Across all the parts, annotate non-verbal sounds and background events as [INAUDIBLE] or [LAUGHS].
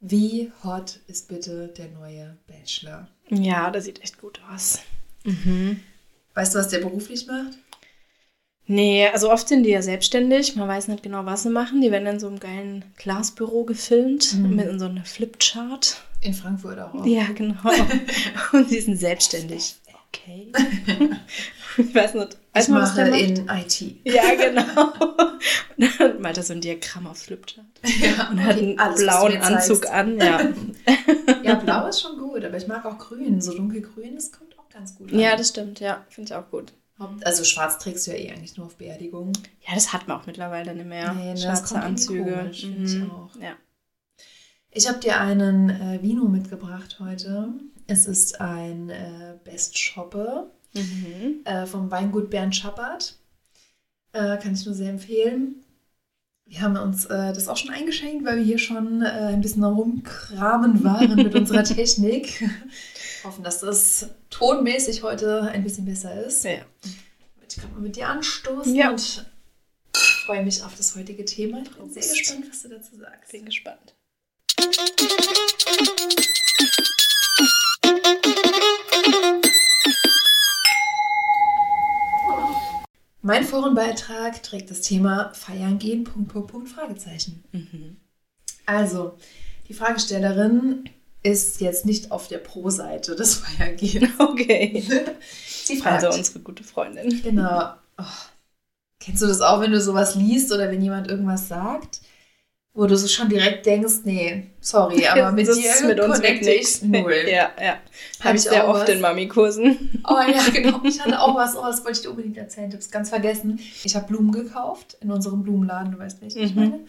Wie hot ist bitte der neue Bachelor? Ja, der sieht echt gut aus. Mhm. Weißt du, was der beruflich macht? Nee, also oft sind die ja selbstständig. Man weiß nicht genau, was sie machen. Die werden in so einem geilen Glasbüro gefilmt mhm. mit in so einer Flipchart. In Frankfurt auch. Ja, genau. [LAUGHS] Und die sind selbstständig. Okay. [LAUGHS] ich weiß nicht. Ich mache in IT. Ja, genau. Und dann malt er so ein Diagramm auf Flipchart. [LAUGHS] Ja, und hat einen alles, blauen Anzug an. Ja. [LAUGHS] ja, blau ist schon gut, aber ich mag auch grün. So dunkelgrün, das kommt auch ganz gut an. Ja, das stimmt. Ja, finde ich auch gut. Also schwarz trägst du ja eh eigentlich nur auf Beerdigungen. Ja, das hat man auch mittlerweile nicht mehr. Nee, ne, Schwarze Anzüge. Komisch, mhm. ich auch. Ja. Ich habe dir einen äh, Vino mitgebracht heute. Es ist ein äh, Best Shoppe mhm. äh, vom Weingut Bernd Schappert. Äh, kann ich nur sehr empfehlen. Wir haben uns äh, das auch schon eingeschenkt, weil wir hier schon äh, ein bisschen rumkramen waren mit unserer [LAUGHS] Technik. Hoffen, dass das tonmäßig heute ein bisschen besser ist. Ja. Ich kann mal mit dir anstoßen ja. und freue mich auf das heutige Thema. Ich bin sehr gespannt, was du dazu sagst. Bin gespannt. Mein Forenbeitrag trägt das Thema Feiern gehen, Punkt, Punkt, Punkt, Fragezeichen. Mhm. Also, die Fragestellerin ist jetzt nicht auf der Pro-Seite des Feiern gehen. [LAUGHS] Okay. Sie fragt. Also unsere gute Freundin. Genau. Oh. Kennst du das auch, wenn du sowas liest oder wenn jemand irgendwas sagt? Wo du so schon direkt denkst, nee, sorry, [LAUGHS] aber mit das dir mit uns connecte ich null. [LAUGHS] ja, ja. Habe ich sehr oft was? in Mami-Kursen. [LAUGHS] Oh ja, genau. Ich hatte auch was, oh, das wollte ich dir unbedingt erzählen, ich habe es ganz vergessen. Ich habe Blumen gekauft in unserem Blumenladen, du weißt nicht, wie ich mhm. meine.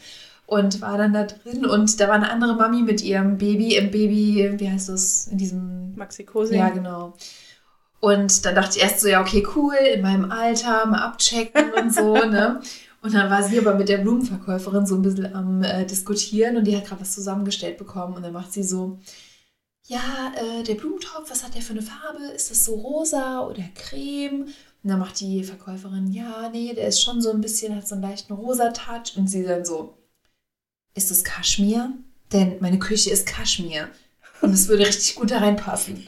Und war dann da drin und da war eine andere Mami mit ihrem Baby im Baby, wie heißt das, in diesem... Maxikose. Ja, genau. Und dann dachte ich erst so, ja, okay, cool, in meinem Alter, mal abchecken und so, ne? Und dann war sie aber mit der Blumenverkäuferin so ein bisschen am äh, Diskutieren und die hat gerade was zusammengestellt bekommen und dann macht sie so, ja, äh, der Blumentopf, was hat der für eine Farbe? Ist das so rosa oder creme? Und dann macht die Verkäuferin, ja, nee, der ist schon so ein bisschen, hat so einen leichten rosa Touch. Und sie dann so, ist das Kaschmir? Denn meine Küche ist Kaschmir. Und es würde richtig gut da reinpassen.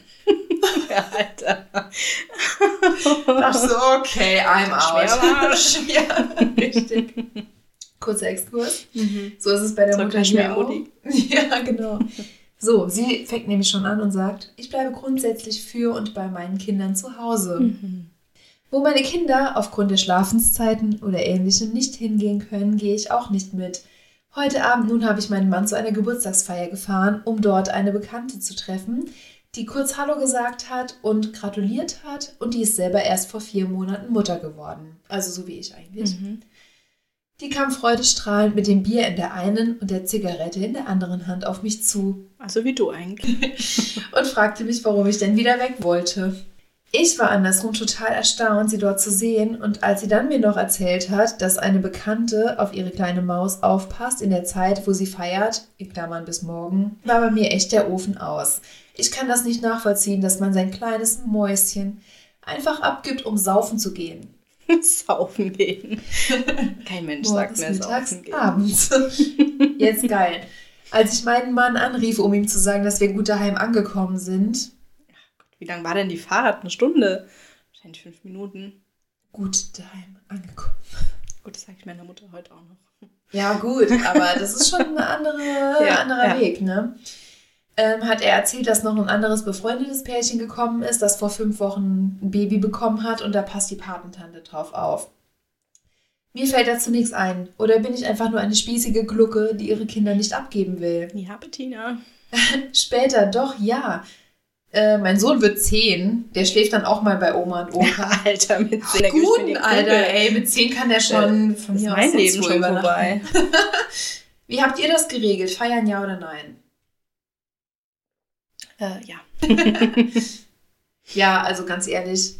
[LAUGHS] Alter. Dachte so, okay, I'm out. ja, [LAUGHS] richtig. Kurzer Exkurs. Mhm. So ist es bei der so Mutter hier auch. [LAUGHS] Ja, genau. So, sie fängt nämlich schon an und sagt, ich bleibe grundsätzlich für und bei meinen Kindern zu Hause. Mhm. Wo meine Kinder aufgrund der Schlafenszeiten oder ähnlichem nicht hingehen können, gehe ich auch nicht mit. Heute Abend nun habe ich meinen Mann zu einer Geburtstagsfeier gefahren, um dort eine Bekannte zu treffen, die kurz Hallo gesagt hat und gratuliert hat und die ist selber erst vor vier Monaten Mutter geworden. Also so wie ich eigentlich. Mhm. Die kam freudestrahlend mit dem Bier in der einen und der Zigarette in der anderen Hand auf mich zu. Also wie du eigentlich. [LAUGHS] und fragte mich, warum ich denn wieder weg wollte. Ich war andersrum total erstaunt, sie dort zu sehen, und als sie dann mir noch erzählt hat, dass eine Bekannte auf ihre kleine Maus aufpasst in der Zeit, wo sie feiert, in Klammern bis morgen, war bei mir echt der Ofen aus. Ich kann das nicht nachvollziehen, dass man sein kleines Mäuschen einfach abgibt, um saufen zu gehen. [LAUGHS] saufen gehen. [LAUGHS] Kein Mensch sagt mehr mittags, saufen gehen. abends. [LAUGHS] Jetzt geil. Als ich meinen Mann anrief, um ihm zu sagen, dass wir gut daheim angekommen sind. Wie lang war denn die Fahrt? Eine Stunde? Wahrscheinlich fünf Minuten. Gut daheim angekommen. Gut, das sage ich meiner Mutter heute auch noch. Ja, gut, aber das ist schon ein andere, [LAUGHS] ja, anderer ja. Weg, ne? ähm, hat er erzählt, dass noch ein anderes befreundetes Pärchen gekommen ist, das vor fünf Wochen ein Baby bekommen hat und da passt die Patentante drauf auf. Mir fällt dazu nichts ein. Oder bin ich einfach nur eine spießige Glucke, die ihre Kinder nicht abgeben will? Ja, Bettina. [LAUGHS] Später, doch, ja. Äh, mein Sohn wird zehn. Der schläft dann auch mal bei Oma und Opa. [LAUGHS] Alter, mit zehn. Guten, Alter, ey, mit zehn kann der schon von mir mein Leben schon vorbei. [LAUGHS] Wie habt ihr das geregelt? Feiern ja oder nein? Äh, ja. [LAUGHS] ja, also ganz ehrlich,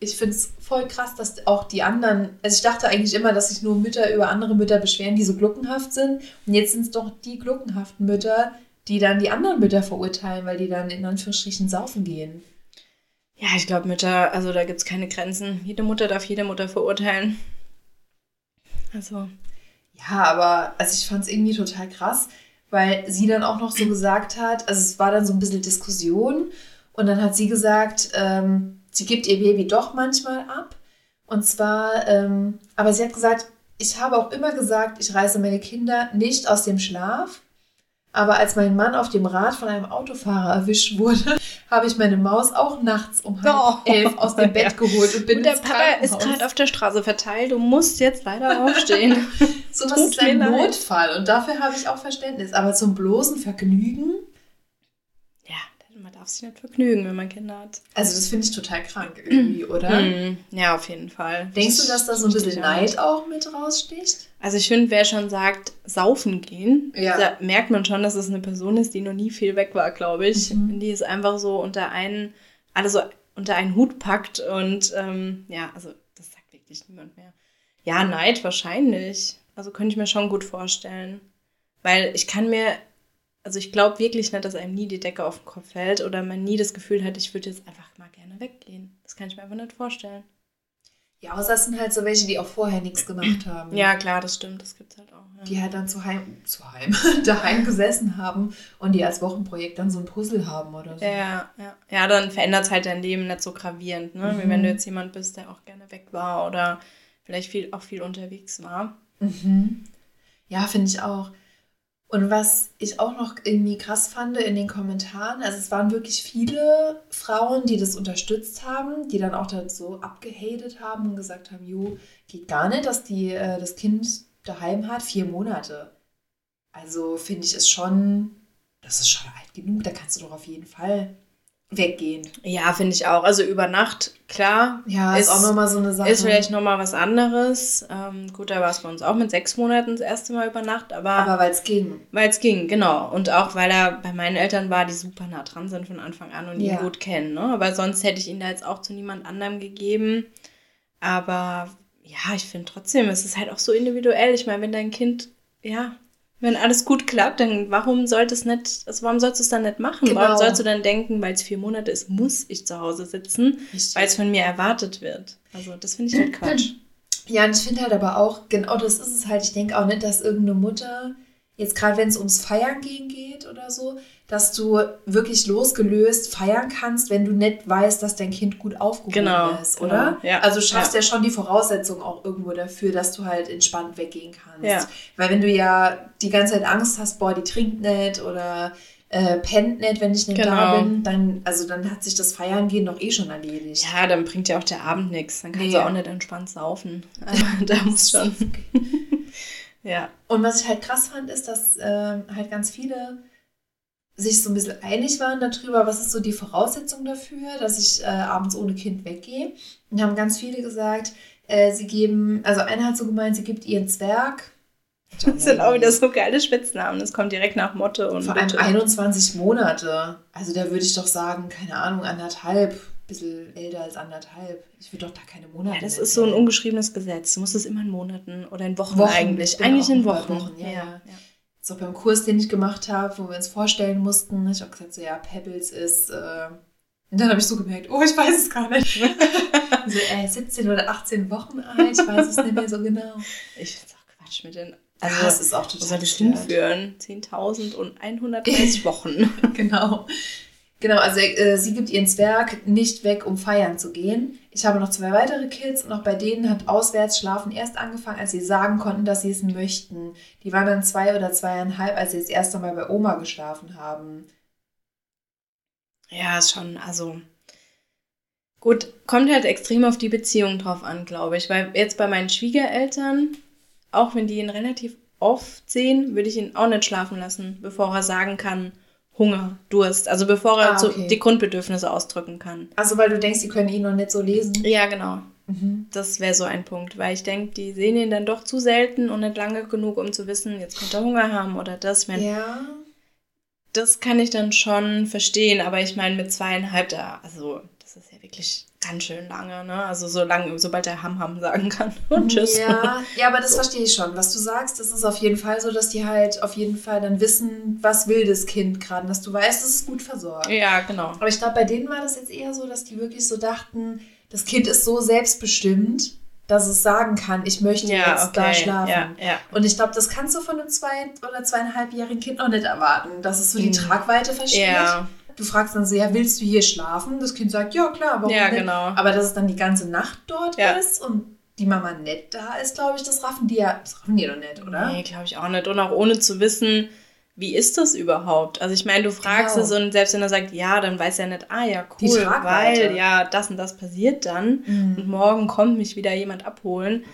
ich finde es voll krass, dass auch die anderen, also ich dachte eigentlich immer, dass sich nur Mütter über andere Mütter beschweren, die so gluckenhaft sind. Und jetzt sind es doch die gluckenhaften Mütter, die dann die anderen Mütter verurteilen, weil die dann in Anführungsstrichen saufen gehen. Ja, ich glaube, Mütter, also da gibt es keine Grenzen. Jede Mutter darf jede Mutter verurteilen. Also. Ja, aber also ich fand es irgendwie total krass, weil sie dann auch noch so gesagt hat, also es war dann so ein bisschen Diskussion und dann hat sie gesagt, ähm, sie gibt ihr Baby doch manchmal ab. Und zwar, ähm, aber sie hat gesagt, ich habe auch immer gesagt, ich reiße meine Kinder nicht aus dem Schlaf. Aber als mein Mann auf dem Rad von einem Autofahrer erwischt wurde, [LAUGHS] habe ich meine Maus auch nachts um halb oh. elf aus dem Bett ja. geholt und bin und der Papa ist gerade auf der Straße verteilt. Du musst jetzt leider [LAUGHS] aufstehen. so was ist ein Notfall und dafür habe ich auch Verständnis. Aber zum bloßen Vergnügen darf sich nicht vergnügen, wenn man Kinder hat. Also das finde ich total krank irgendwie, oder? Mm, ja, auf jeden Fall. Denkst du, dass da so ein bisschen Neid auch mit raussticht? Also ich finde, wer schon sagt, saufen gehen, ja. da merkt man schon, dass es eine Person ist, die noch nie viel weg war, glaube ich. Mhm. Die ist einfach so unter einen, alle so unter einen Hut packt und ähm, ja, also das sagt wirklich niemand mehr. Ja, Neid wahrscheinlich. Also könnte ich mir schon gut vorstellen. Weil ich kann mir also ich glaube wirklich nicht, dass einem nie die Decke auf den Kopf fällt oder man nie das Gefühl hat, ich würde jetzt einfach mal gerne weggehen. Das kann ich mir einfach nicht vorstellen. Ja, außer es sind halt so welche, die auch vorher nichts gemacht [CLEARS THROAT] haben. Ja, klar, das stimmt, das gibt es halt auch. Ja. Die halt dann zu Heim, zu Heim, [LAUGHS] daheim gesessen haben und die als Wochenprojekt dann so ein Puzzle haben oder so. Ja, ja. Ja, dann verändert es halt dein Leben nicht so gravierend, ne? Mhm. Wie wenn du jetzt jemand bist, der auch gerne weg war oder vielleicht viel, auch viel unterwegs war. Mhm. Ja, finde ich auch. Und was ich auch noch irgendwie krass fand in den Kommentaren, also es waren wirklich viele Frauen, die das unterstützt haben, die dann auch so abgehatet haben und gesagt haben, jo, geht gar nicht, dass die äh, das Kind daheim hat, vier Monate. Also finde ich es schon, das ist schon alt genug, da kannst du doch auf jeden Fall weggehen. Ja, finde ich auch. Also über Nacht, klar. Ja, ist, ist auch nochmal so eine Sache. Ist vielleicht nochmal was anderes. Ähm, gut, da war es bei uns auch mit sechs Monaten das erste Mal über Nacht, aber. Aber weil es ging. Weil es ging, genau. Und auch weil er bei meinen Eltern war, die super nah dran sind von Anfang an und ihn gut kennen. Ne? Aber sonst hätte ich ihn da jetzt auch zu niemand anderem gegeben. Aber ja, ich finde trotzdem, es ist halt auch so individuell. Ich meine, wenn dein Kind, ja, wenn alles gut klappt, dann warum sollte es nicht, also warum sollst du es dann nicht machen? Genau. Warum sollst du dann denken, weil es vier Monate ist, muss ich zu Hause sitzen, weil es von mir erwartet wird? Also das finde ich halt [CLEARS THROAT] Quatsch. Ja, und ich finde halt aber auch, genau das ist es halt, ich denke auch nicht, dass irgendeine Mutter, jetzt gerade wenn es ums Feiern gehen geht oder so, dass du wirklich losgelöst feiern kannst, wenn du nicht weißt, dass dein Kind gut aufgehoben genau, ist, genau. oder? Genau, ja. Also schaffst ja. ja. schon die Voraussetzung auch irgendwo dafür, dass du halt entspannt weggehen kannst. Ja. Weil wenn du ja die ganze Zeit Angst hast, boah, die trinkt nicht oder äh, pennt nicht, wenn ich nicht genau. da bin, dann, also dann hat sich das Feiern gehen doch eh schon erledigt. Ja, dann bringt ja auch der Abend nichts. Dann kannst nee. du auch nicht entspannt saufen. [LAUGHS] Also, [LAUGHS] da muss schon. [LAUGHS] ja. Und was ich halt krass fand, ist, dass äh, halt ganz viele sich so ein bisschen einig waren darüber, was ist so die Voraussetzung dafür, dass ich äh, abends ohne Kind weggehe. Und haben ganz viele gesagt, äh, sie geben, also einer hat so gemeint, sie gibt ihren Zwerg. Das sind auch wieder so geile Spitznamen. Das kommt direkt nach Motto und. Vor allem 21 Monate. Also da würde ich doch sagen, keine Ahnung, anderthalb. Bisschen älter als anderthalb. Ich würde doch da keine Monate. Ja, das ist so ein ungeschriebenes Gesetz. Du musst es immer in Monaten oder in Wochen, Wochen eigentlich. Genau, eigentlich in Wochen. Wochen ja, ja. ja so beim Kurs, den ich gemacht habe, wo wir uns vorstellen mussten, ich habe gesagt, so ja, Pebbles ist. Äh, und dann habe ich so gemerkt, oh, ich weiß es gar nicht. [LAUGHS] so, äh, 17 oder 18 Wochen alt, ich weiß es nicht mehr so genau. Ich finde es auch Quatsch mit den. Also, das ist auch total. Was soll das hinführen? 10.000 und 130 [LAUGHS] Wochen. genau. Genau, also äh, sie gibt ihren Zwerg nicht weg, um feiern zu gehen. Ich habe noch zwei weitere Kids und auch bei denen hat Auswärtsschlafen erst angefangen, als sie sagen konnten, dass sie es möchten. Die waren dann zwei oder zweieinhalb, als sie das erste Mal bei Oma geschlafen haben. Ja, ist schon, also gut, kommt halt extrem auf die Beziehung drauf an, glaube ich. Weil jetzt bei meinen Schwiegereltern, auch wenn die ihn relativ oft sehen, würde ich ihn auch nicht schlafen lassen, bevor er sagen kann, Hunger, Durst. Also bevor er ah, okay. so die Grundbedürfnisse ausdrücken kann. Also weil du denkst, die können ihn noch nicht so lesen? Ja, genau. Mhm. Das wäre so ein Punkt, weil ich denke, die sehen ihn dann doch zu selten und nicht lange genug, um zu wissen, jetzt könnte er Hunger haben oder das. Wenn, ja. Das kann ich dann schon verstehen, aber ich meine, mit zweieinhalb, da, also das ist ja wirklich ganz schön lange, ne? Also so lange, sobald er Ham Ham sagen kann [LAUGHS] und tschüss. Ja, ja aber das so. verstehe ich schon. Was du sagst, das ist auf jeden Fall so, dass die halt auf jeden Fall dann wissen, was will das Kind gerade, dass du weißt, es ist gut versorgt. Ja, genau. Aber ich glaube, bei denen war das jetzt eher so, dass die wirklich so dachten, das Kind ist so selbstbestimmt, dass es sagen kann, ich möchte Ja, jetzt da okay. schlafen. Ja, ja. Und ich glaube, das kannst du von einem zwei- oder zweieinhalbjährigen Kind auch nicht erwarten, dass es so die Mhm. Tragweite versteht. Ja. Du fragst dann so, ja, willst du hier schlafen? Das Kind sagt, ja, klar, warum Ja, nicht? genau. Aber dass es dann die ganze Nacht dort Ja. ist und die Mama nett da ist, glaube ich, das raffen die ja, das raffen die doch nicht, oder? Nee, glaube ich auch nicht. Und auch ohne zu wissen, wie ist das überhaupt? Also ich meine, du fragst Genau. es und selbst wenn er sagt, ja, dann weiß er nicht, ah ja, cool, weil ja, das und das passiert dann Mhm. und morgen kommt mich wieder jemand abholen.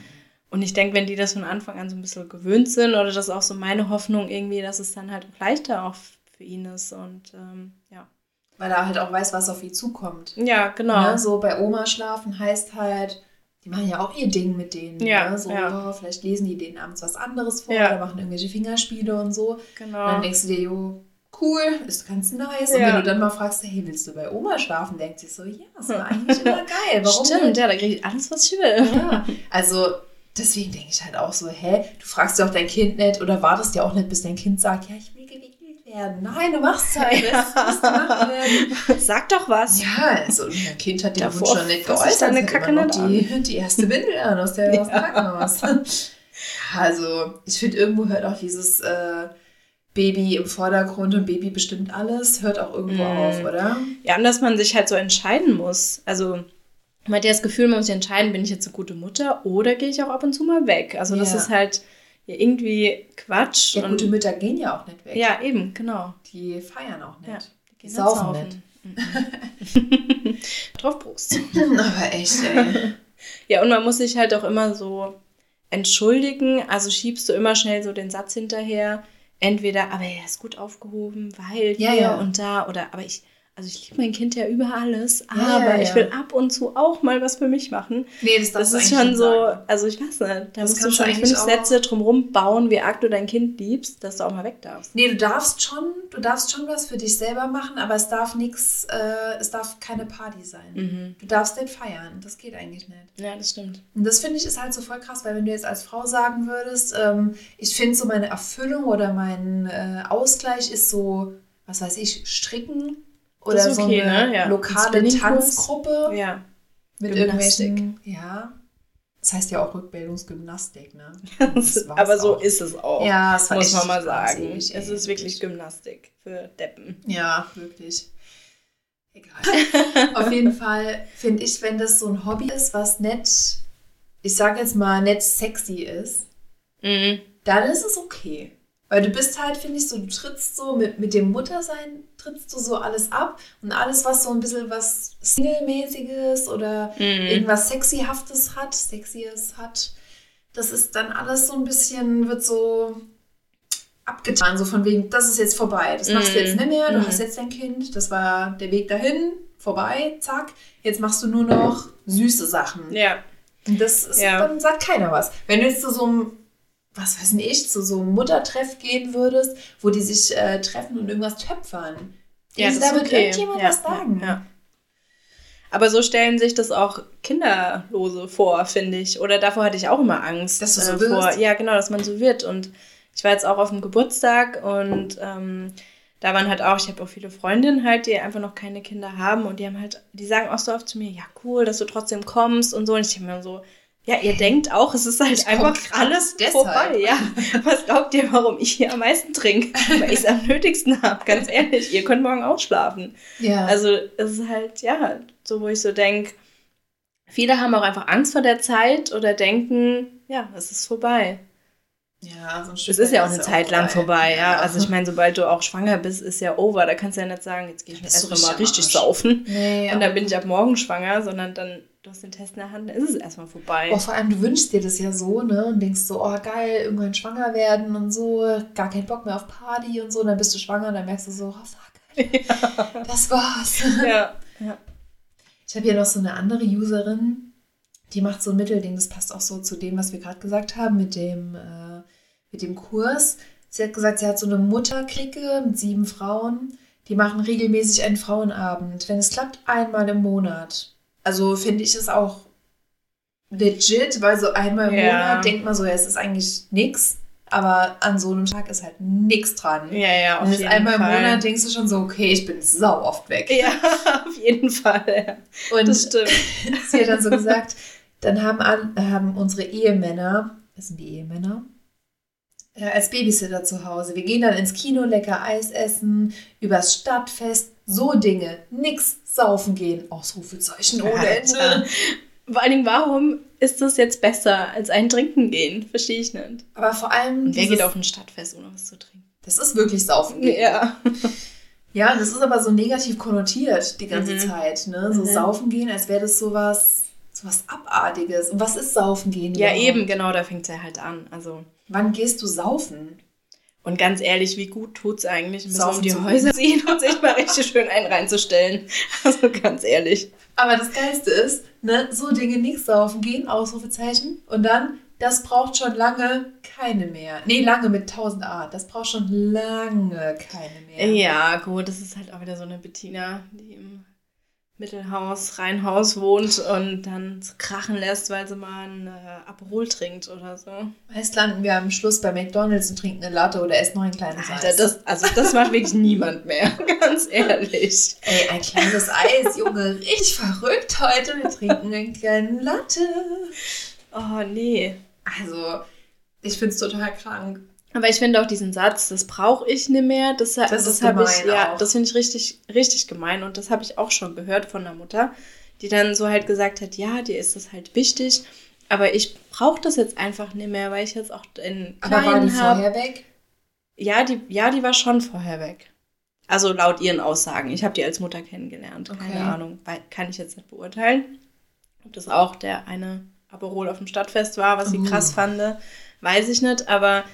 Und ich denke, wenn die das von Anfang an so ein bisschen gewöhnt sind, oder das ist auch so meine Hoffnung irgendwie, dass es dann halt auch leichter auch für ihn ist. Und ähm, ja. Weil er halt auch weiß, was auf ihn zukommt. Ja, genau. Ne? So bei Oma schlafen heißt halt, die machen ja auch ihr Ding mit denen. Ja, ne? So, ja. oh, vielleicht lesen die denen abends was anderes vor Ja. oder machen irgendwelche Fingerspiele und so. Und Genau. dann denkst du dir, jo, cool, ist ganz nice. Und Ja. wenn du dann mal fragst, hey, willst du bei Oma schlafen, denkt sich so, ja, das war eigentlich [LAUGHS] immer geil. Warum Stimmt, nicht? ja, da kriege ich alles, was ich will. Ja, also deswegen denke ich halt auch so, hä, du fragst ja auch dein Kind nicht oder wartest ja auch nicht, bis dein Kind sagt, ja, ich will werden. Nein, du machst halt, Ja. werden. [LAUGHS] Sag doch was. Ja, also dein Kind hat den Davor Wunsch schon nicht geäußert, deine Kacke immer noch die, die erste Windel an aus, der, aus Ja. Krankenhaus. Ja, [LAUGHS] Also ich finde, irgendwo hört auch dieses äh, Baby im Vordergrund und Baby bestimmt alles, hört auch irgendwo Mm. auf, oder? Ja, und dass man sich halt so entscheiden muss. Also, man hat ja das Gefühl, man muss sich entscheiden, bin ich jetzt eine gute Mutter oder gehe ich auch ab und zu mal weg. Also, das Ja. ist halt ja, irgendwie Quatsch. Ja, und, gute Mütter gehen ja auch nicht weg. ja, eben, genau. Die feiern auch nicht. Ja, Die Gehen saufen nicht nicht. [LAUGHS] Mhm. Drauf Brust. [LAUGHS] Aber echt, ey. Ja, und man muss sich halt auch immer so entschuldigen. Also schiebst du immer schnell so den Satz hinterher. Entweder, aber er ist gut aufgehoben, weil Ja, hier ja. und da. Oder, aber ich, also ich liebe mein Kind ja über alles. Aber ja, ich ja. will ab und zu auch mal was für mich machen. Nee, das, Das du ist schon so, sagen. also ich weiß nicht, da Das musst du du schon eigentlich fünf Sätze drumherum bauen, wie arg du dein Kind liebst, dass du auch mal weg darfst. Nee, du darfst schon, du darfst schon was für dich selber machen, aber es darf nichts, äh, es darf keine Party sein. Mhm. Du darfst nicht feiern. Das geht eigentlich nicht. Ja, das stimmt. Und das finde ich ist halt so voll krass, weil wenn du jetzt als Frau sagen würdest, ähm, ich finde so meine Erfüllung oder mein äh, Ausgleich ist so, was weiß ich, Stricken oder Das okay, so eine ne? Ja. Lokale. Tanzgruppe Ja. mit Gymnastik. irgendwelchen, ja. Das heißt ja auch Rückbildungsgymnastik, ne? [LAUGHS] Das aber so auch. ist es auch. Ja, war muss man mal sagen. es ist wirklich Gymnastik für Deppen. Ja, wirklich. Egal. [LAUGHS] Auf jeden Fall finde ich, wenn das so ein Hobby ist, was nett, ich sage jetzt mal, nett sexy ist, Mhm. dann ist es okay. Weil du bist halt, finde ich, so, du trittst so mit, mit dem Muttersein, trittst du so alles ab und alles, was so ein bisschen was Single-mäßiges oder Mhm. irgendwas Sexyhaftes hat, Sexies hat, das ist dann alles so ein bisschen, wird so abgetan, so von wegen, das ist jetzt vorbei, das machst du Mhm. jetzt nicht mehr, du Mhm. hast jetzt dein Kind, das war der Weg dahin, vorbei, zack, jetzt machst du nur noch süße Sachen. Ja. Und das ist, Ja. dann sagt keiner was. Wenn du jetzt zu so einem, was weiß ich, zu so einem Muttertreff gehen würdest, wo die sich äh, treffen und irgendwas töpfern, Ja, das da wird okay. irgendjemand ja, was sagen. Ja. Aber so stellen sich das auch Kinderlose vor, finde ich. Oder davor hatte ich auch immer Angst. Dass du so äh, vor. wirst? Ja, genau, dass man so wird. Und ich war jetzt auch auf dem Geburtstag und ähm, da waren halt auch, ich habe auch viele Freundinnen halt, die einfach noch keine Kinder haben und die haben halt, die sagen auch so oft zu mir, ja cool, dass du trotzdem kommst und so. Und ich denke mir so, ja, ihr denkt auch, es ist halt Ich einfach alles deshalb. vorbei. Ja, was glaubt ihr, warum ich hier am meisten trinke? Weil ich es am nötigsten habe, ganz ehrlich. Ihr könnt morgen ausschlafen. Ja. Also es ist halt, ja, so wo ich so denke, viele haben auch einfach Angst vor der Zeit oder denken, ja, es ist vorbei. ja, so ein Stück Es ist ja auch eine Zeit lang vorbei, ja. Also ich meine, sobald du auch schwanger bist, ist ja over. Da kannst du ja nicht sagen, jetzt gehe ich erstmal mal richtig saufen. nee, Und dann bin ich ab morgen schwanger, sondern dann, du hast den Test in der Hand, dann ist es erstmal vorbei. Oh, vor allem, du wünschst dir das ja so, ne? Und denkst so, oh geil, irgendwann schwanger werden und so, gar keinen Bock mehr auf Party und so. Und dann bist du schwanger und dann merkst du so, oh fuck, [LAUGHS] das war's. Ja, ja. Ich habe hier noch so eine andere Userin, die macht so ein Mittelding, das passt auch so zu dem, was wir gerade gesagt haben mit dem, äh, mit dem Kurs. Sie hat gesagt, sie hat so eine Mutterklicke mit sieben Frauen, die machen regelmäßig einen Frauenabend. Wenn es klappt, einmal im Monat. Also finde ich es auch legit, weil so einmal im Ja. Monat denkt man so, ja, es ist eigentlich nix, aber an so einem Tag ist halt nichts dran. Ja, ja, auf Und jeden einmal im Fall. Monat denkst du schon so, okay, ich bin sau oft weg. Ja, [LAUGHS] auf jeden Fall. Ja. Und Das stimmt. [LAUGHS] sie hat dann so gesagt, dann haben, haben unsere Ehemänner, das sind die Ehemänner, äh, als Babysitter zu Hause. Wir gehen dann ins Kino, lecker Eis essen, übers Stadtfest, so Dinge. Nix saufen gehen. Ausrufezeichen [LAUGHS] ohne Ende. Vor allen Dingen, warum ist das jetzt besser als ein Trinken gehen? Verstehe ich nicht. Aber vor allem. Und wer geht auf ein Stadtfest, ohne was zu trinken? Das ist wirklich Saufen gehen. Ja. [LAUGHS] ja, das ist aber so negativ konnotiert die ganze mhm. Zeit. Ne? So mhm. Saufen gehen, als wäre das sowas, sowas Abartiges. Und was ist Saufen gehen? Ja, überhaupt? eben, genau, da fängt es ja halt an. Also. Wann gehst du saufen? Und ganz ehrlich, wie gut tut es eigentlich, ein bisschen um die Häuser ziehen und sich mal richtig schön einen reinzustellen. [LAUGHS] Also ganz ehrlich. Aber das Geilste ist, ne, so Dinge nichts saufen gehen, Ausrufezeichen. Und dann, das braucht schon lange keine mehr. Nee, lange mit 1000 A. Das braucht schon lange keine mehr. Ja, gut, das ist halt auch wieder so eine Bettina, die im Mittelhaus, Rheinhaus wohnt und dann krachen lässt, weil sie mal ein äh, Aperol trinkt oder so. Meist landen wir am Schluss bei McDonalds und trinken eine Latte oder essen noch ein kleines Alter, Eis. Das, also das macht wirklich niemand mehr, [LAUGHS] ganz ehrlich. Ey, ein kleines Eis, Junge, richtig verrückt heute. Wir trinken einen kleinen Latte. Oh, nee. Also, ich find's total krank. Aber ich finde auch diesen Satz, das brauche ich nicht mehr, das, das, das habe ich, ja, das finde ich richtig, richtig gemein und das habe ich auch schon gehört von der Mutter, die dann so halt gesagt hat, ja, dir ist das halt wichtig, aber ich brauche das jetzt einfach nicht mehr, weil ich jetzt auch in kleinen Aber war die hab. vorher weg? Ja, die, ja, die war schon vorher weg. Also laut ihren Aussagen. Ich habe die als Mutter kennengelernt. Okay. Keine Ahnung, kann ich jetzt nicht beurteilen. Ob das auch der eine Aperol auf dem Stadtfest war, was sie uh. krass fand, weiß ich nicht. Aber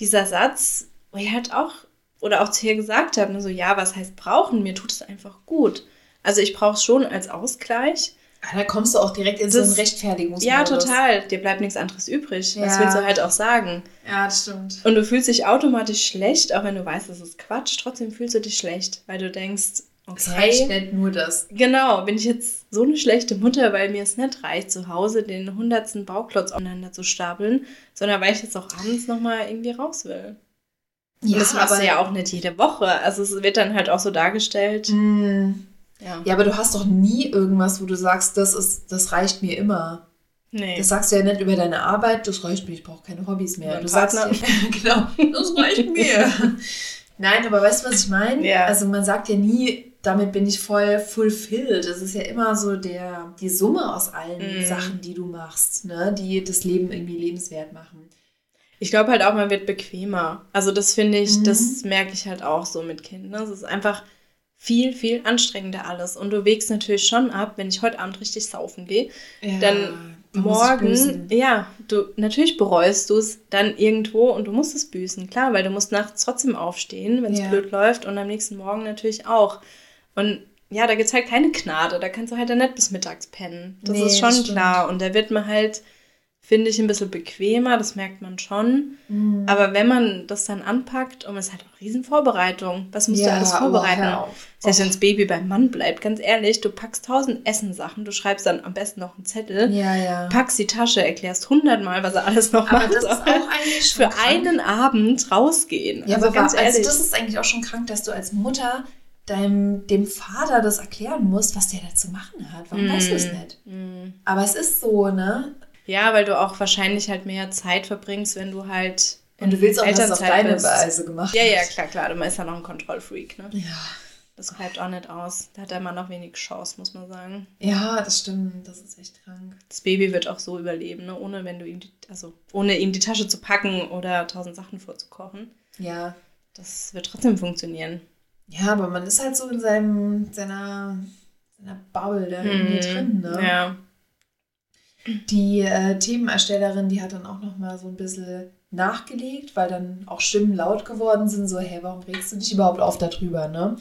dieser Satz, wo ich halt auch, oder auch zu ihr gesagt habe, ne, so, ja, was heißt brauchen? Mir tut es einfach gut. Also ich brauche es schon als Ausgleich. Ah, da kommst du auch direkt in das, so einen Rechtfertigungsmodus. Ja, total. Dir bleibt nichts anderes übrig. Ja. Das willst du halt auch sagen. Ja, das stimmt. Und du fühlst dich automatisch schlecht, auch wenn du weißt, das ist Quatsch. Trotzdem fühlst du dich schlecht, weil du denkst, okay. Es reicht nicht nur das. Genau, bin ich jetzt so eine schlechte Mutter, weil mir es nicht reicht, zu Hause den hundertsten Bauklotz aufeinander zu stapeln, sondern weil ich jetzt auch abends nochmal irgendwie raus will. Ja, Und das machst aber du ja auch nicht jede Woche. Also es wird dann halt auch so dargestellt. Mm. Ja. ja, aber du hast doch nie irgendwas, wo du sagst, das ist, das reicht mir immer. Nee. Das sagst du ja nicht über deine Arbeit, das reicht mir, ich brauche keine Hobbys mehr. Mein du Partner. sagst [LAUGHS] ja, genau, das reicht mir. [LAUGHS] Nein, aber weißt du, was ich meine? Ja. Also man sagt ja nie, damit bin ich voll fulfilled. Es ist ja immer so der, die Summe aus allen mm. Sachen, die du machst, ne? die das Leben irgendwie lebenswert machen. Ich glaube halt auch, man wird bequemer. Also das finde ich, mhm. das merke ich halt auch so mit Kindern. Es ist einfach viel, viel anstrengender alles. Und du wägst natürlich schon ab, wenn ich heute Abend richtig saufen gehe, ja, dann morgen, ja, du natürlich bereust du es dann irgendwo und du musst es büßen, klar, weil du musst nachts trotzdem aufstehen, wenn es ja. blöd läuft und am nächsten Morgen natürlich auch. Und ja, da gibt es halt keine Gnade. Da kannst du halt dann nicht bis mittags pennen. Das nee, ist schon klar. Und da wird man halt, finde ich, ein bisschen bequemer, das merkt man schon. Mhm. Aber wenn man das dann anpackt, und es ist halt auch Riesenvorbereitung. Was musst ja, du alles vorbereiten? Selbst wenn das Baby beim Mann bleibt, ganz ehrlich, du packst tausend Essensachen, du schreibst dann am besten noch einen Zettel, ja, ja. packst die Tasche, erklärst hundertmal, was er alles noch aber macht. Das ist auch eigentlich schon Für krank. einen Abend rausgehen. Ja, also aber ganz ehrlich. Also das ist eigentlich auch schon krank, dass du als Mutter deinem, dem Vater das erklären musst, was der da zu machen hat. Warum mm. weißt du es nicht? Mm. Aber es ist so, ne? Ja, weil du auch wahrscheinlich halt mehr Zeit verbringst, wenn du halt. Und du willst auch, dass es auf deine Weise gemacht Ja, ja, klar, klar. Du bist ja noch ein Kontrollfreak, ne? Ja. Das bleibt auch nicht aus. Da hat er immer noch wenig Chance, muss man sagen. Ja, das stimmt. Das ist echt krank. Das Baby wird auch so überleben, ne? Ohne wenn du ihm die, also ohne ihm die Tasche zu packen oder tausend Sachen vorzukochen. Ja. Das wird trotzdem funktionieren. Ja, aber man ist halt so in seinem, seiner, seiner Bubble da irgendwie mhm. drin, ne? Ja. Die äh, Themenerstellerin, die hat dann auch noch mal so ein bisschen nachgelegt, weil dann auch Stimmen laut geworden sind, so, hey, warum regst du dich überhaupt auf darüber, ne?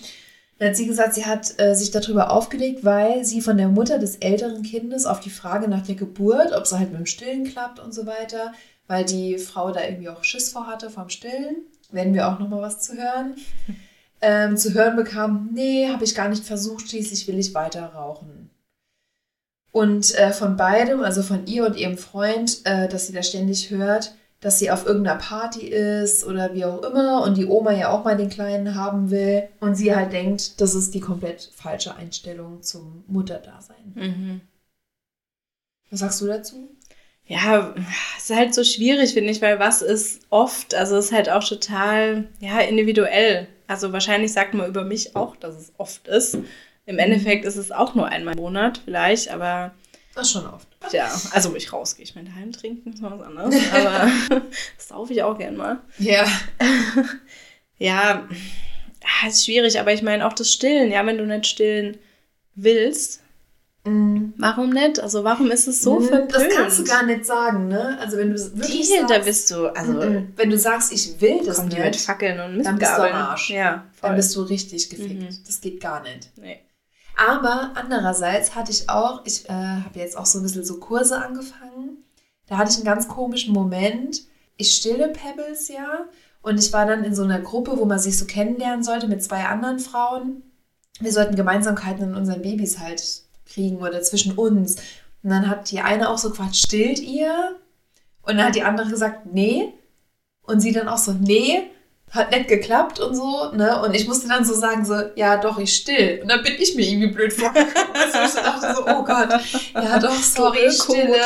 Dann hat sie gesagt, sie hat äh, sich darüber aufgelegt, weil sie von der Mutter des älteren Kindes auf die Frage nach der Geburt, ob es halt mit dem Stillen klappt und so weiter, weil die Frau da irgendwie auch Schiss vor hatte vom Stillen, werden wir auch noch mal was zu hören ähm, zu hören bekam, nee, habe ich gar nicht versucht, schließlich will ich weiter rauchen. Und äh, von beidem, also von ihr und ihrem Freund, äh, dass sie da ständig hört, dass sie auf irgendeiner Party ist oder wie auch immer und die Oma ja auch mal den Kleinen haben will und sie halt denkt, das ist die komplett falsche Einstellung zum Mutterdasein. Mhm. Was sagst du dazu? Ja, es ist halt so schwierig, finde ich, weil was ist oft, also es ist halt auch total, ja, individuell. Also wahrscheinlich sagt man über mich auch, dass es oft ist. Im mhm. Endeffekt ist es auch nur einmal im Monat vielleicht, aber. Das ist schon oft. Ja, also ich rausgehe, ich meine, daheim trinken ist was anderes, aber [LAUGHS] das saufe ich auch gern mal. Ja. [LAUGHS] ja, ist schwierig, aber ich meine auch das Stillen, ja, wenn du nicht stillen willst, Mhm. Warum nicht? Also warum ist es so mhm, verpönt? Das kannst du gar nicht sagen, ne? Also wenn du wirklich Die, sagst, da bist du, also mhm. wenn du sagst, ich will das nicht, mit Fackeln und dann bist du am Arsch. Ja, voll. Dann bist du richtig gefickt. Mhm. Das geht gar nicht. Nee. Aber andererseits hatte ich auch, ich äh, habe jetzt auch so ein bisschen so Kurse angefangen. Da hatte ich einen ganz komischen Moment. Ich stille Pebbles ja und ich war dann in so einer Gruppe, wo man sich so kennenlernen sollte mit zwei anderen Frauen. Wir sollten Gemeinsamkeiten in unseren Babys halt kriegen oder zwischen uns. Und dann hat die eine auch so gefragt, stillt ihr? Und dann hat die andere gesagt, nee. Und sie dann auch so, nee, hat nicht geklappt und so, ne? Und ich musste dann so sagen, so, ja, doch, ich still. Und dann bin ich mir irgendwie blöd vorgekommen. ich dachte so, oh Gott, ja, doch, [LAUGHS] sorry, stille.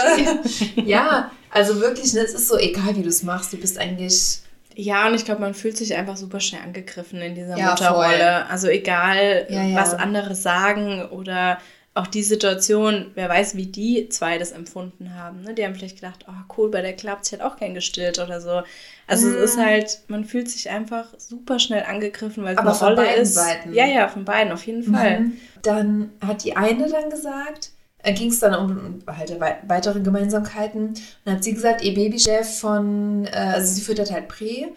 [LAUGHS] ja, also wirklich, ne, es ist so egal, wie du es machst, du bist eigentlich. Ja, und ich glaube, man fühlt sich einfach super schnell angegriffen in dieser ja, Mutterrolle. Voll. Also egal, ja, ja. was andere sagen oder auch die Situation, wer weiß, wie die zwei das empfunden haben. Ne? Die haben vielleicht gedacht, oh cool, bei der klappt es, hat auch kein gestillt oder so. Also mm. es ist mhm. halt, man fühlt sich einfach super schnell angegriffen, weil es eine von Rolle ist. Seiten. Ja, ja, von beiden, auf jeden Fall. Mhm. Dann hat die eine dann gesagt, äh, ging es dann um halt weitere Gemeinsamkeiten. dann hat sie gesagt, ihr Babychef von, äh, also sie füttert halt Prä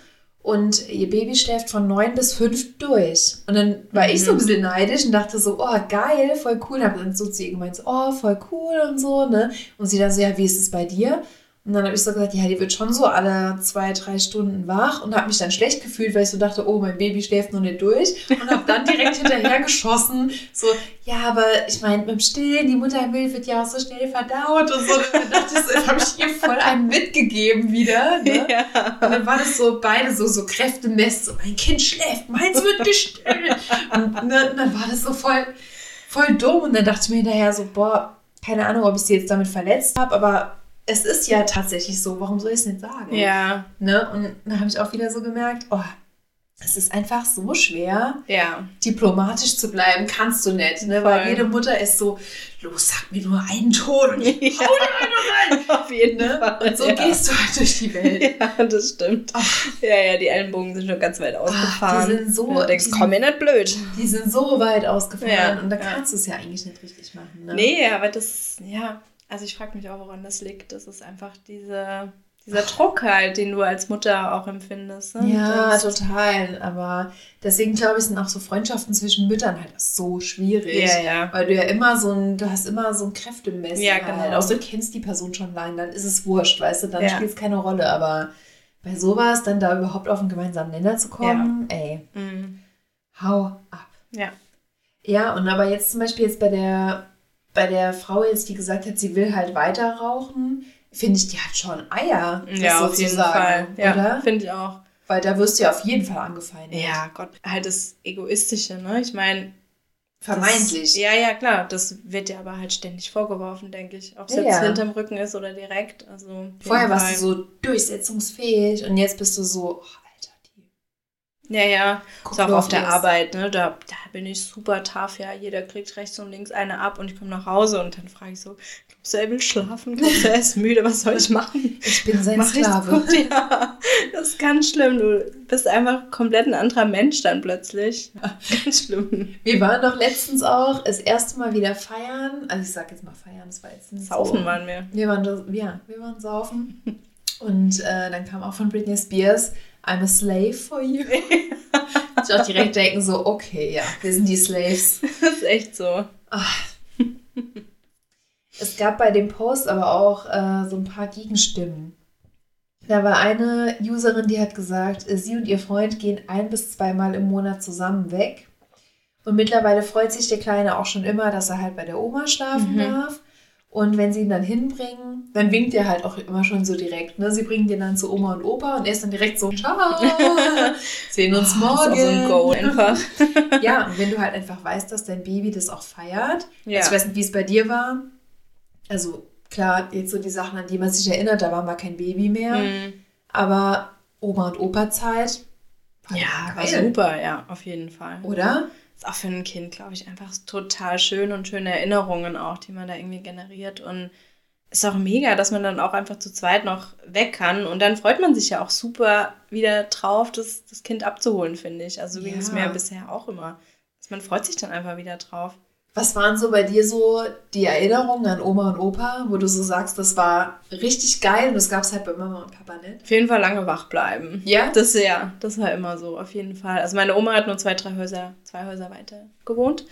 und ihr Baby schläft von neun bis fünf durch. Und dann war mhm. ich so ein mhm. bisschen neidisch und dachte so, oh geil, voll cool. Und habe dann so zu ihr gemeint, oh voll cool und so, ne? Und sie dann so, ja, wie ist es bei dir? Und dann habe ich so gesagt, ja, die wird schon so alle zwei, drei Stunden wach und habe mich dann schlecht gefühlt, weil ich so dachte, oh, mein Baby schläft noch nicht durch. Und habe dann direkt [LAUGHS] hinterher geschossen, so, ja, aber ich meine, mit dem Stillen, die Muttermilch wird ja auch so schnell verdaut und so. Und dann dachte ich so, jetzt habe ich ihr voll einen mitgegeben wieder. Ne? [LAUGHS] Ja. Und dann war das so, beide so, so Kräftemess, so, mein Kind schläft, meins wird gestillt. Und, ne, und dann war das so voll, voll dumm. Und dann dachte ich mir hinterher so, boah, keine Ahnung, ob ich sie jetzt damit verletzt habe, aber es ist ja tatsächlich so, warum soll ich es nicht sagen? Ja. Ne? Und dann habe ich auch wieder so gemerkt, oh, es ist einfach so schwer, ja. diplomatisch zu bleiben, kannst du nicht, ne? Weil jede Mutter ist so, los, sag mir nur einen Ton und [LAUGHS] ich ja. hau dir einen rein. Auf jeden ne? Fall. Und so ja. gehst du halt durch die Welt. [LAUGHS] Ja, das stimmt. Ach. Ja, ja, die Ellenbogen sind schon ganz weit ausgefahren. Ach, die sind so. du denkst, komm mir nicht blöd. Die sind so weit ausgefahren und da kannst du es ja eigentlich nicht richtig machen. Ne? Nee, aber das, ja, also ich frage mich auch, woran das liegt. Das ist einfach diese, dieser Druck halt, den du als Mutter auch empfindest. Ne? Ja, total. Aber deswegen glaube ich, sind auch so Freundschaften zwischen Müttern halt so schwierig. Ja, ja. Weil du ja immer so ein, du hast immer so ein Kräftemessen. Ja, genau. Halt. Außer du kennst die Person schon lange, dann ist es wurscht, weißt du, dann ja. spielt es keine Rolle. Aber bei sowas, dann da überhaupt auf einen gemeinsamen Nenner zu kommen, ja. ey, mhm. hau ab. Ja. Ja, und aber jetzt zum Beispiel jetzt bei der bei der Frau jetzt, die gesagt hat, sie will halt weiter rauchen, finde ich, die hat schon Eier. ja, auf jeden Fall. Ja, finde ich auch. Weil da wirst du ja auf jeden Fall angefeindet. Ja, Gott, halt das Egoistische, ne? Ich meine. Vermeintlich. Das, ja, ja, klar. Das wird dir aber halt ständig vorgeworfen, denke ich. Ob es ja, jetzt ja. hinterm Rücken ist oder direkt. Also Vorher warst du so durchsetzungsfähig und jetzt bist du so, oh, ja, ja. Ist auch auf der Arbeit, ne? Da, da bin ich super tough, ja. Jeder kriegt rechts und links eine ab und ich komme nach Hause und dann frage ich so, glaubst du, er will schlafen? [LAUGHS] Glaubst du, er ist müde? Was soll ich machen? Ich bin sein Mach Sklave. [LAUGHS] Ja, das ist ganz schlimm. Du bist einfach komplett ein anderer Mensch dann plötzlich. Ja. [LAUGHS] Ganz schlimm. Wir waren doch letztens auch das erste Mal wieder feiern. Also ich sag jetzt mal feiern, das war jetzt nicht Saufen so. waren wir. Wir waren, ja, wir waren saufen. Und äh, dann kam auch von Britney Spears I'm a slave for you. [LAUGHS] ich auch direkt denken so, okay, ja, wir sind die Slaves. [LAUGHS] Das ist echt so. Ach. Es gab bei dem Post aber auch äh, so ein paar Gegenstimmen. Da war eine Userin, die hat gesagt, sie und ihr Freund gehen ein bis zweimal im Monat zusammen weg. Und mittlerweile freut sich der Kleine auch schon immer, dass er halt bei der Oma schlafen mhm. darf. Und wenn sie ihn dann hinbringen, dann winkt er halt auch immer schon so direkt. Ne? Sie bringen den dann zu Oma und Opa und er ist dann direkt so, ciao, [LAUGHS] sehen uns oh, morgen. Das ist so ein Go einfach. ja, und wenn du halt einfach weißt, dass dein Baby das auch feiert. Ja. Also ich weiß nicht, wie es bei dir war. Also klar, jetzt so die Sachen, an die man sich erinnert, da waren wir kein Baby mehr. Mhm. Aber Oma- und Opa-Zeit. Ja, war super, ja, auf jeden Fall. Oder? Ist auch für ein Kind, glaube ich, einfach total schön und schöne Erinnerungen auch, die man da irgendwie generiert. Und ist auch mega, dass man dann auch einfach zu zweit noch weg kann. Und dann freut man sich ja auch super wieder drauf, das, das Kind abzuholen, finde ich. Also ja. ging es mir bisher auch immer. Man freut sich dann einfach wieder drauf. Was waren so bei dir so die Erinnerungen an Oma und Opa, wo du so sagst, das war richtig geil und das gab es halt bei Mama und Papa nicht? Auf jeden Fall lange wach bleiben. Ja? Das, ja, das war immer so, auf jeden Fall. Also meine Oma hat nur zwei, drei Häuser, zwei Häuser weiter gewohnt.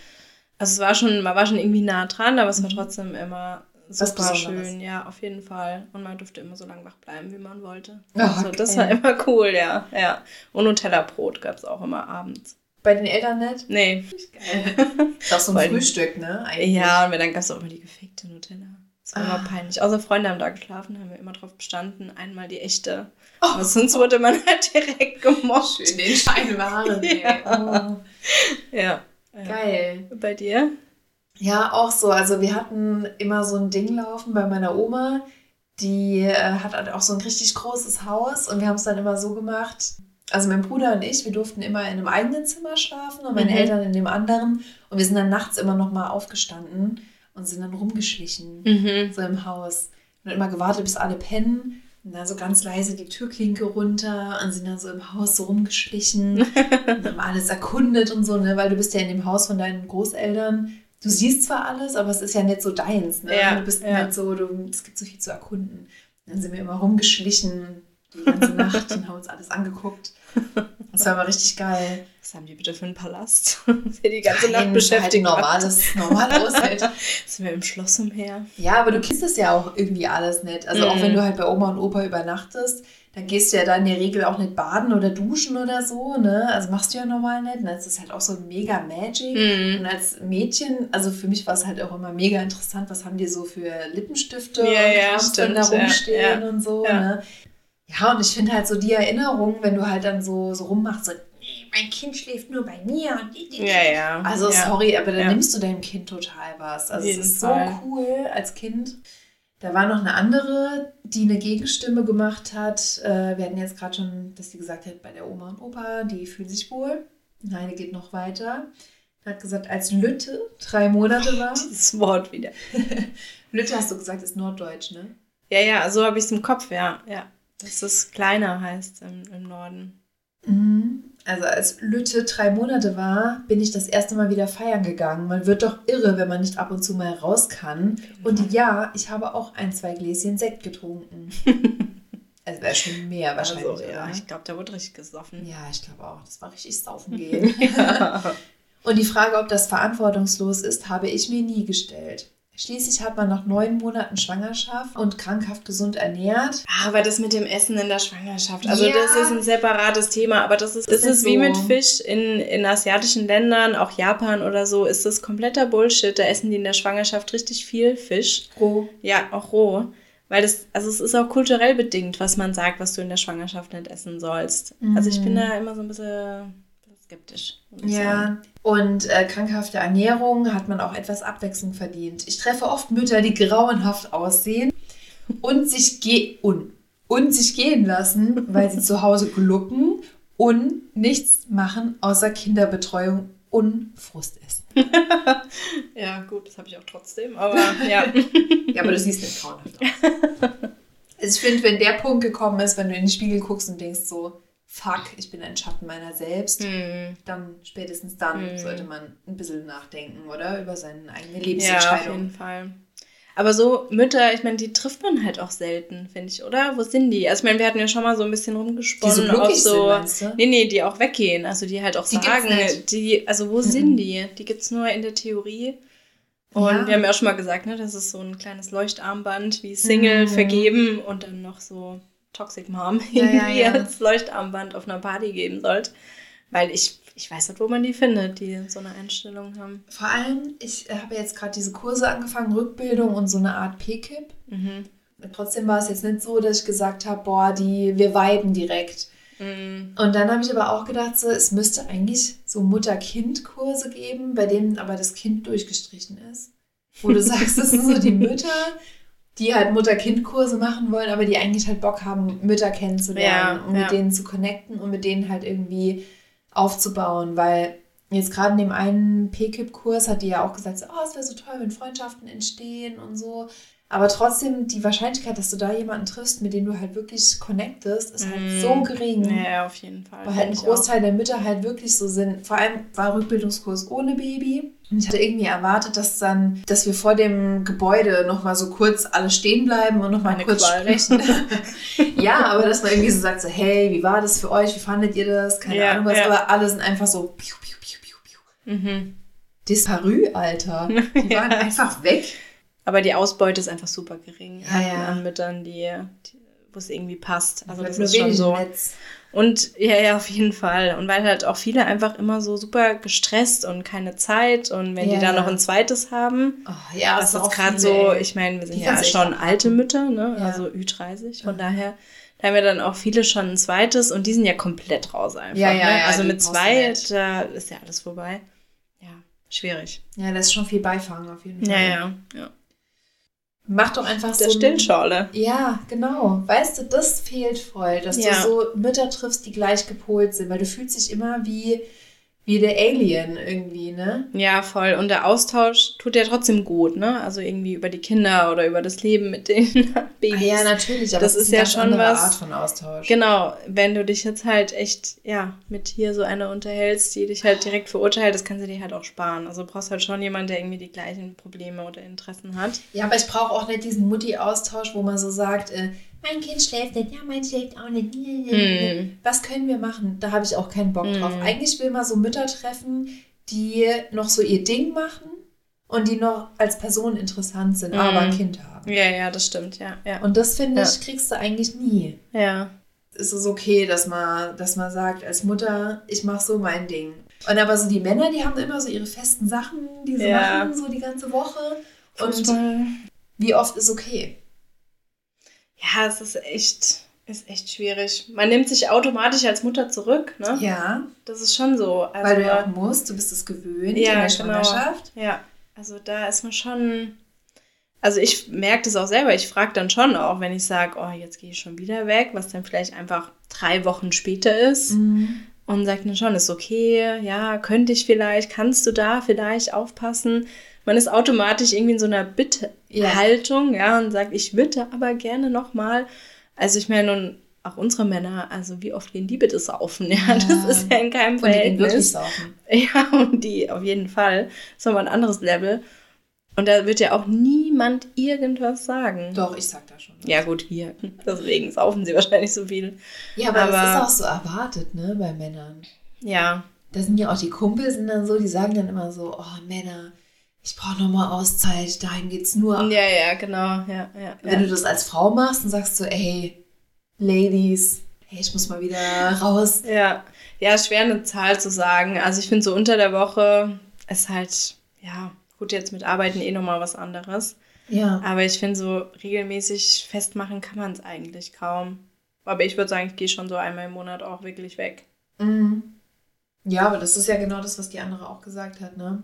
Also es war schon, man war schon irgendwie nah dran, aber es war mhm. trotzdem immer super schön, ja, auf jeden Fall. Und man durfte immer so lange wach bleiben, wie man wollte. Oh, also okay. das war immer cool, ja, ja. Und Nutella-Brot gab es auch immer abends. Bei den Eltern nicht? Nee. Geil. [LAUGHS] Das ist so ein Frühstück, ne? Eigentlich. Ja, und dann gab es auch immer die gefakte Nutella. Das war ah. immer peinlich. Außer Freunde haben da geschlafen, haben wir immer drauf bestanden, einmal die echte. Oh. Aber sonst wurde man halt direkt gemobbt. Schön den Schein wahren, [LAUGHS] ja. Oh. ja. Geil. Bei dir? Ja, auch so. Also wir hatten immer so ein Ding laufen bei meiner Oma. Die äh, hat halt auch so ein richtig großes Haus und wir haben es dann immer so gemacht, also mein Bruder und ich, wir durften immer in einem eigenen Zimmer schlafen und meine mhm. Eltern in dem anderen. Und wir sind dann nachts immer noch mal aufgestanden und sind dann rumgeschlichen, mhm. so im Haus. Und immer gewartet, bis alle pennen. Und dann so ganz leise die Türklinke runter und sind dann so im Haus so rumgeschlichen [LAUGHS] und haben alles erkundet und so, ne? Weil du bist ja in dem Haus von deinen Großeltern. Du siehst zwar alles, aber es ist ja nicht so deins, ne? Ja, du bist ja. halt so, du, es gibt so viel zu erkunden. Und dann sind wir immer rumgeschlichen, die ganze Nacht und haben uns alles angeguckt. Das war aber richtig geil. Was haben die bitte für einen Palast? [LAUGHS] der die ganze Nein, Nacht beschäftigt halt normales, normal aushält. [LAUGHS] Sind wir im Schloss umher? Ja, aber du kennst es ja auch irgendwie alles nicht. Also mm. auch wenn mhm. du halt bei Oma und Opa übernachtest, dann gehst du ja da in der Regel auch nicht baden oder duschen oder so, ne? Also machst du ja normal nicht. Und das ist halt auch so mega Magic. Mm. Und als Mädchen, also für mich war es halt auch immer mega interessant, was haben die so für Lippenstifte ja, und ja, stimmt, da rumstehen ja, und so, ja. ne? Ja, und ich finde halt so die Erinnerung, wenn du halt dann so, so rummachst, so, nee, mein Kind schläft nur bei mir. Und die, die, ja, ja. Also ja. sorry, aber dann ja. nimmst du deinem Kind total was. Also es ist Fall. so cool als Kind. Da war noch eine andere, die eine Gegenstimme gemacht hat. Äh, wir hatten jetzt gerade schon, dass sie gesagt hat, bei der Oma und Opa, die fühlen sich wohl. Nein, geht noch weiter. Hat gesagt, als Lütte drei Monate [LAUGHS] war. Dieses Wort wieder. [LAUGHS] Lütte hast du gesagt, ist Norddeutsch, ne? Ja, ja, so habe ich es im Kopf, ja. ja. Dass es kleiner heißt im, im Norden. Mhm. Also als Lütte drei Monate war, bin ich das erste Mal wieder feiern gegangen. Man wird doch irre, wenn man nicht ab und zu mal raus kann. Und ja, ich habe auch ein, zwei Gläschen Sekt getrunken. [LAUGHS] Also wäre schon mehr also, wahrscheinlich. Also, ja, ich glaube, da wurde richtig gesoffen. Ja, ich glaube auch. Das war richtig saufen [LAUGHS] gehen. [LAUGHS] Und die Frage, ob das verantwortungslos ist, habe ich mir nie gestellt. Schließlich hat man nach neun Monaten Schwangerschaft und krankhaft gesund ernährt. Ah, aber das mit dem Essen in der Schwangerschaft, also ja. das ist ein separates Thema, aber das ist, das, das ist, ist wie so. mit Fisch in, in asiatischen Ländern, auch Japan oder so, ist das kompletter Bullshit. Da essen die in der Schwangerschaft richtig viel Fisch. Roh. Ja, auch roh. Weil das, also es ist auch kulturell bedingt, was man sagt, was du in der Schwangerschaft nicht essen sollst. Mhm. Also ich bin mhm. da immer so ein bisschen skeptisch. Ja, und äh, krankhafte Ernährung hat man auch etwas Abwechslung verdient. Ich treffe oft Mütter, die grauenhaft aussehen und sich, ge und, und sich gehen lassen, weil sie zu Hause glucken und nichts machen außer Kinderbetreuung und Frust essen. [LAUGHS] ja, gut, das habe ich auch trotzdem, aber ja. ja, aber du siehst nicht grauenhaft aus. [LAUGHS] Also ich finde, wenn der Punkt gekommen ist, wenn du in den Spiegel guckst und denkst so, fuck, ich bin ein Schatten meiner selbst, mm. dann spätestens dann mm. sollte man ein bisschen nachdenken, oder? Über seine eigene Lebensentscheidung. Ja, auf jeden Fall. Aber so Mütter, ich meine, die trifft man halt auch selten, finde ich, oder? Wo sind die? Also ich meine, wir hatten ja schon mal so ein bisschen rumgesponnen. Die so glücklich so, sind, Nee, nee, die auch weggehen. Also die halt auch die sagen, die, also wo mhm. sind die? Die gibt es nur in der Theorie. Und ja. wir haben ja auch schon mal gesagt, ne, das ist so ein kleines Leuchtarmband wie Single mhm. vergeben und dann noch so Toxic Mom ja, ja, [LAUGHS] ja. als Leuchtarmband auf einer Party geben sollte. Weil ich, ich weiß nicht, wo man die findet, die so eine Einstellung haben. Vor allem, ich habe jetzt gerade diese Kurse angefangen, Rückbildung und so eine Art P-Kip. Mhm. Trotzdem war es jetzt nicht so, dass ich gesagt habe, boah, die, wir weiben direkt. Mhm. Und dann habe ich aber auch gedacht, so, es müsste eigentlich so Mutter-Kind-Kurse geben, bei denen aber das Kind durchgestrichen ist. Wo du sagst, das sind so die [LAUGHS] Mütter die halt Mutter-Kind-Kurse machen wollen, aber die eigentlich halt Bock haben, Mütter kennenzulernen ja, und mit denen zu connecten und mit denen halt irgendwie aufzubauen, weil jetzt gerade in dem einen PKIP-Kurs hat die ja auch gesagt, so, oh, es wäre so toll, wenn Freundschaften entstehen und so. Aber trotzdem, die Wahrscheinlichkeit, dass du da jemanden triffst, mit dem du halt wirklich connectest, ist halt mm. so gering. Ja, auf jeden Fall. Weil halt ein Großteil der Mütter halt wirklich so sind. Vor allem war Rückbildungskurs ohne Baby. Und ich hatte irgendwie erwartet, dass dann, dass wir vor dem Gebäude nochmal so kurz alle stehen bleiben und nochmal kurz sprechen. [LAUGHS] [LAUGHS] ja, aber dass man irgendwie so sagt, so, hey, wie war das für euch? Wie fandet ihr das? Keine ja, Ahnung was. Ja. Aber alle sind einfach so, piu, piu, piu, piu, piu. Mhm. Disparu, Alter. Die [LAUGHS] waren einfach weg. Aber die Ausbeute ist einfach super gering ja, ja. an Müttern, die, die wo es irgendwie passt. Also das ist schon so. Netz. Und ja, ja, auf jeden Fall. Und weil halt auch viele einfach immer so super gestresst und keine Zeit und wenn ja, die dann noch ein zweites haben, oh, ja, das ist gerade so, ich meine, wir sind ja schon alte Mütter, ne? Ja. Also Ü30. Von daher, da haben wir dann auch viele schon ein zweites und die sind ja komplett raus einfach. Ja, ja, ne? Also mit zwei, da ist ja alles vorbei. Ja, schwierig. Ja, da ist schon viel Beifangen auf jeden Fall. Ja, ja, ja. Mach doch einfach Der so. Der Stillschorle. Ja, genau. Weißt du, das fehlt voll, dass ja. du so Mütter triffst, die gleich gepolt sind, weil du fühlst dich immer wie wie der Alien irgendwie, ne? Ja, voll. Und der Austausch tut ja trotzdem gut, ne? Also irgendwie über die Kinder oder über das Leben mit den Babys. [LAUGHS] Ah, ja, natürlich, aber das, das ist, ist ja schon was. Art von Austausch. Genau, wenn du dich jetzt halt echt, ja, mit hier so einer unterhältst, die dich halt direkt verurteilt, das kannst du dir halt auch sparen. Also du brauchst halt schon jemanden, der irgendwie die gleichen Probleme oder Interessen hat. Ja, aber ich brauche auch nicht diesen Mutti-Austausch, wo man so sagt, äh, mein Kind schläft nicht, ja, mein schläft auch nicht. Hm. Was können wir machen? Da habe ich auch keinen Bock hm. drauf. Eigentlich will man so Mütter treffen, die noch so ihr Ding machen und die noch als Person interessant sind, hm. aber ein Kind haben. Ja, ja, das stimmt, ja. ja. Und das finde ja. ich, kriegst du eigentlich nie. Ja. Es ist okay, dass man, dass man sagt, als Mutter, ich mache so mein Ding. Und aber so die Männer, die haben immer so ihre festen Sachen, die sie ja. machen, so die ganze Woche. Fußball. Und wie oft ist okay? Ja, es ist echt, ist echt schwierig. Man nimmt sich automatisch als Mutter zurück, ne? Ja. Das ist schon so. Also, Weil du ja auch musst, du bist es gewöhnt ja, in der Schwangerschaft. Genau. Ja, also da ist man schon. Also ich merke das auch selber. Ich frage dann schon auch, wenn ich sage, oh, jetzt gehe ich schon wieder weg, was dann vielleicht einfach drei Wochen später ist. Mhm. Und sagt dann schon, ist okay, ja, könnte ich vielleicht, kannst du da vielleicht aufpassen? Man ist automatisch irgendwie in so einer Bitte-Haltung, ja. ja, und sagt, ich bitte aber gerne nochmal. Also ich meine, nun auch unsere Männer, also wie oft gehen die bitte saufen? Ja, ja. das ist ja in keinem und Verhältnis. Die wirklich saufen. Ja, und die auf jeden Fall. Das ist nochmal ein anderes Level. Und da wird ja auch niemand irgendwas sagen. Doch, ich sag da schon. Was. Ja, gut, wir. Deswegen saufen sie wahrscheinlich so viel. Ja, aber, aber das ist auch so erwartet, ne, bei Männern. Ja. Da sind ja auch die Kumpels sind dann so, die sagen dann immer so, oh Männer, ich brauche nochmal Auszeit, dahin geht's nur. Ja, ja, genau. Ja, ja, Wenn ja. du das als Frau machst und sagst so, ey, Ladies, hey, ich muss mal wieder raus. Ja, ja, schwer eine Zahl zu sagen. Also ich finde so unter der Woche ist halt, ja, gut, jetzt mit Arbeiten eh nochmal was anderes. Ja. Aber ich finde so regelmäßig festmachen kann man es eigentlich kaum. Aber ich würde sagen, ich gehe schon so einmal im Monat auch wirklich weg. Mhm. Ja, aber das ist ja genau das, was die andere auch gesagt hat, ne?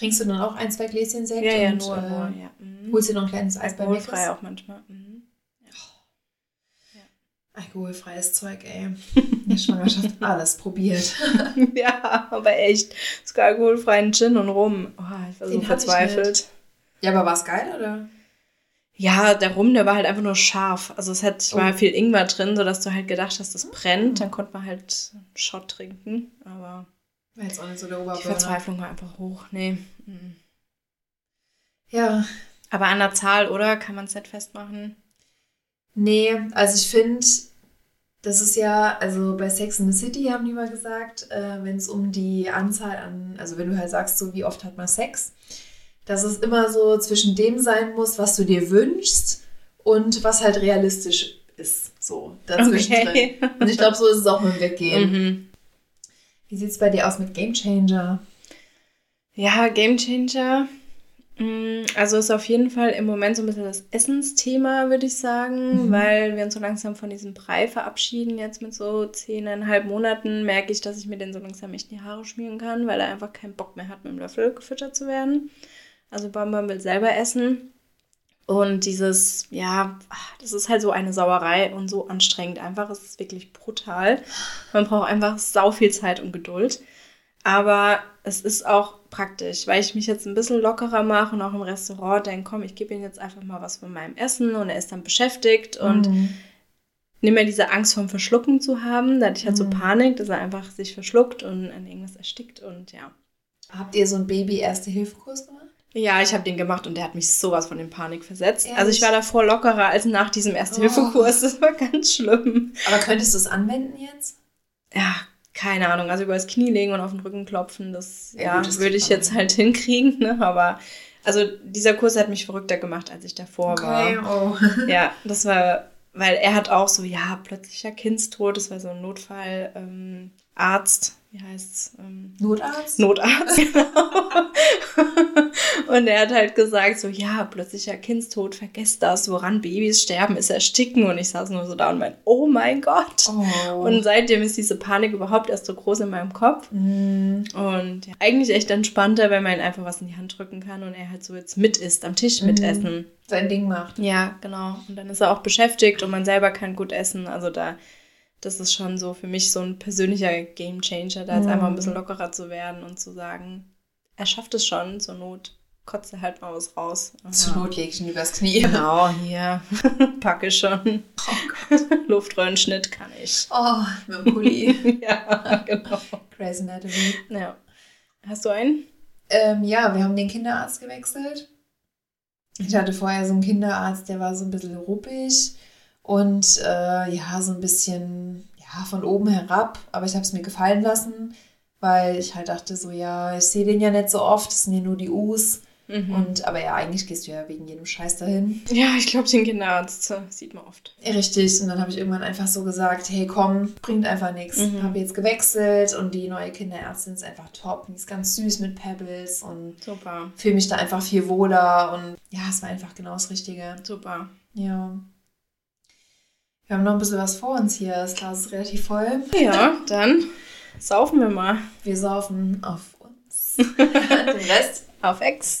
Trinkst du dann auch ein, zwei Gläschen Sekt? Ja, ja, und, nur, äh, ja. Mhm. Holst dir noch ein kleines Eis bei Alkoholfrei auch manchmal. Mhm. Ja. Ja. Alkoholfreies Zeug, ey. In der Schwangerschaft [LAUGHS] alles probiert. [LAUGHS] ja, aber echt. Sogar alkoholfreien Gin und Rum. Oh, ich war Den so verzweifelt. Ja, aber war es geil, oder? Ja, der Rum, der war halt einfach nur scharf. Also es hat, oh. war viel Ingwer drin, sodass du halt gedacht hast, das brennt. Mhm. Dann konnte man halt einen Shot trinken. Aber war jetzt auch nicht so der Oberburner. Die Verzweiflung war einfach hoch. Nee. Mhm. Ja. Aber an der Zahl, oder? Kann man es nicht festmachen? Nee, also ich finde, das ist ja, also bei Sex in the City haben die mal gesagt, äh, wenn es um die Anzahl an, also wenn du halt sagst, so wie oft hat man Sex, dass es immer so zwischen dem sein muss, was du dir wünschst und was halt realistisch ist. So, dazwischen okay. drin. Und ich glaube, so ist es auch mit dem Weggehen. Mhm. Wie sieht es bei dir aus mit Game Changer? Ja, Game Changer. Mm, also ist auf jeden Fall im Moment so ein bisschen das Essensthema, würde ich sagen, mhm. weil wir uns so langsam von diesem Brei verabschieden. Jetzt mit so zehneinhalb Monaten merke ich, dass ich mir den so langsam echt in die Haare schmieren kann, weil er einfach keinen Bock mehr hat, mit dem Löffel gefüttert zu werden. Also Bambam will selber essen. Und dieses, ja, das ist halt so eine Sauerei und so anstrengend einfach. Es ist wirklich brutal. Man braucht einfach sau viel Zeit und Geduld. Aber es ist auch praktisch, weil ich mich jetzt ein bisschen lockerer mache und auch im Restaurant denke, komm, ich gebe ihm jetzt einfach mal was von meinem Essen und er ist dann beschäftigt und mhm. nehme mir diese Angst vom Verschlucken zu haben. Da hatte ich halt mhm. so Panik, dass er einfach sich verschluckt und an irgendwas erstickt und ja. Habt ihr so einen Baby-Erste-Hilfe-Kurs gemacht? Ja, ich habe den gemacht und der hat mich sowas von in Panik versetzt. Ehrlich? Also ich war davor lockerer als nach diesem Erste-Hilfe-Kurs. Oh. Das war ganz schlimm. Aber könntest du es anwenden jetzt? Ja, keine Ahnung. Also über das Knie legen und auf den Rücken klopfen, das, ja, ja würde ich jetzt halt hinkriegen. Ne? Aber also dieser Kurs hat mich verrückter gemacht, als ich davor okay, war. Oh. Ja, das war, weil er hat auch so, ja, plötzlicher Kindstod, das war so ein Notfallarzt. Ähm, wie heißt's? Ähm, Notarzt? Notarzt, [LAUGHS] genau. und er hat halt gesagt, so, ja, plötzlicher Kindstod, vergesst das, woran Babys sterben, ist ersticken. Und ich saß nur so da und mein, oh mein Gott. Oh. Und seitdem ist diese Panik überhaupt erst so groß in meinem Kopf. Mm. Und ja, eigentlich echt entspannter, wenn man ihm einfach was in die Hand drücken kann und er halt so jetzt mit isst, am Tisch mm. mitessen. Sein Ding macht. Ja, genau. Und dann ist er auch beschäftigt und man selber kann gut essen. Also da das ist schon so für mich so ein persönlicher Game Changer, da jetzt mhm. einfach ein bisschen lockerer zu werden und zu sagen, er schafft es schon, zur Not kotzt er halt mal was raus. Zur Not lege ich ihn übers Knie. Genau, hier. [LAUGHS] Packe schon. Oh Luftröhrenschnitt kann ich. Oh, mit dem Pulli. [LAUGHS] ja, genau. Crazy Anatomy. Ja. Hast du einen? Ähm, ja, wir haben den Kinderarzt gewechselt. Ich hatte vorher so einen Kinderarzt, der war so ein bisschen ruppig und äh, ja, so ein bisschen ja, von oben herab. Aber ich habe es mir gefallen lassen, weil ich halt dachte so, ja, ich sehe den ja nicht so oft, das sind ja nur die U's. Mhm. Und, aber ja, eigentlich gehst du ja wegen jedem Scheiß dahin. Ja, ich glaube, den Kinderarzt sieht man oft. Richtig, und dann habe ich irgendwann einfach so gesagt, hey komm, bringt einfach nichts. Mhm. Habe jetzt gewechselt und die neue Kinderärztin ist einfach top. Die ist ganz süß mit Pebbles und fühle mich da einfach viel wohler. Und ja, es war einfach genau das Richtige. Super. Ja. Wir haben noch ein bisschen was vor uns hier. Das Glas ist relativ voll. Ja, [LAUGHS] dann saufen wir mal. Wir saufen auf uns. [LAUGHS] Den Rest auf Ex.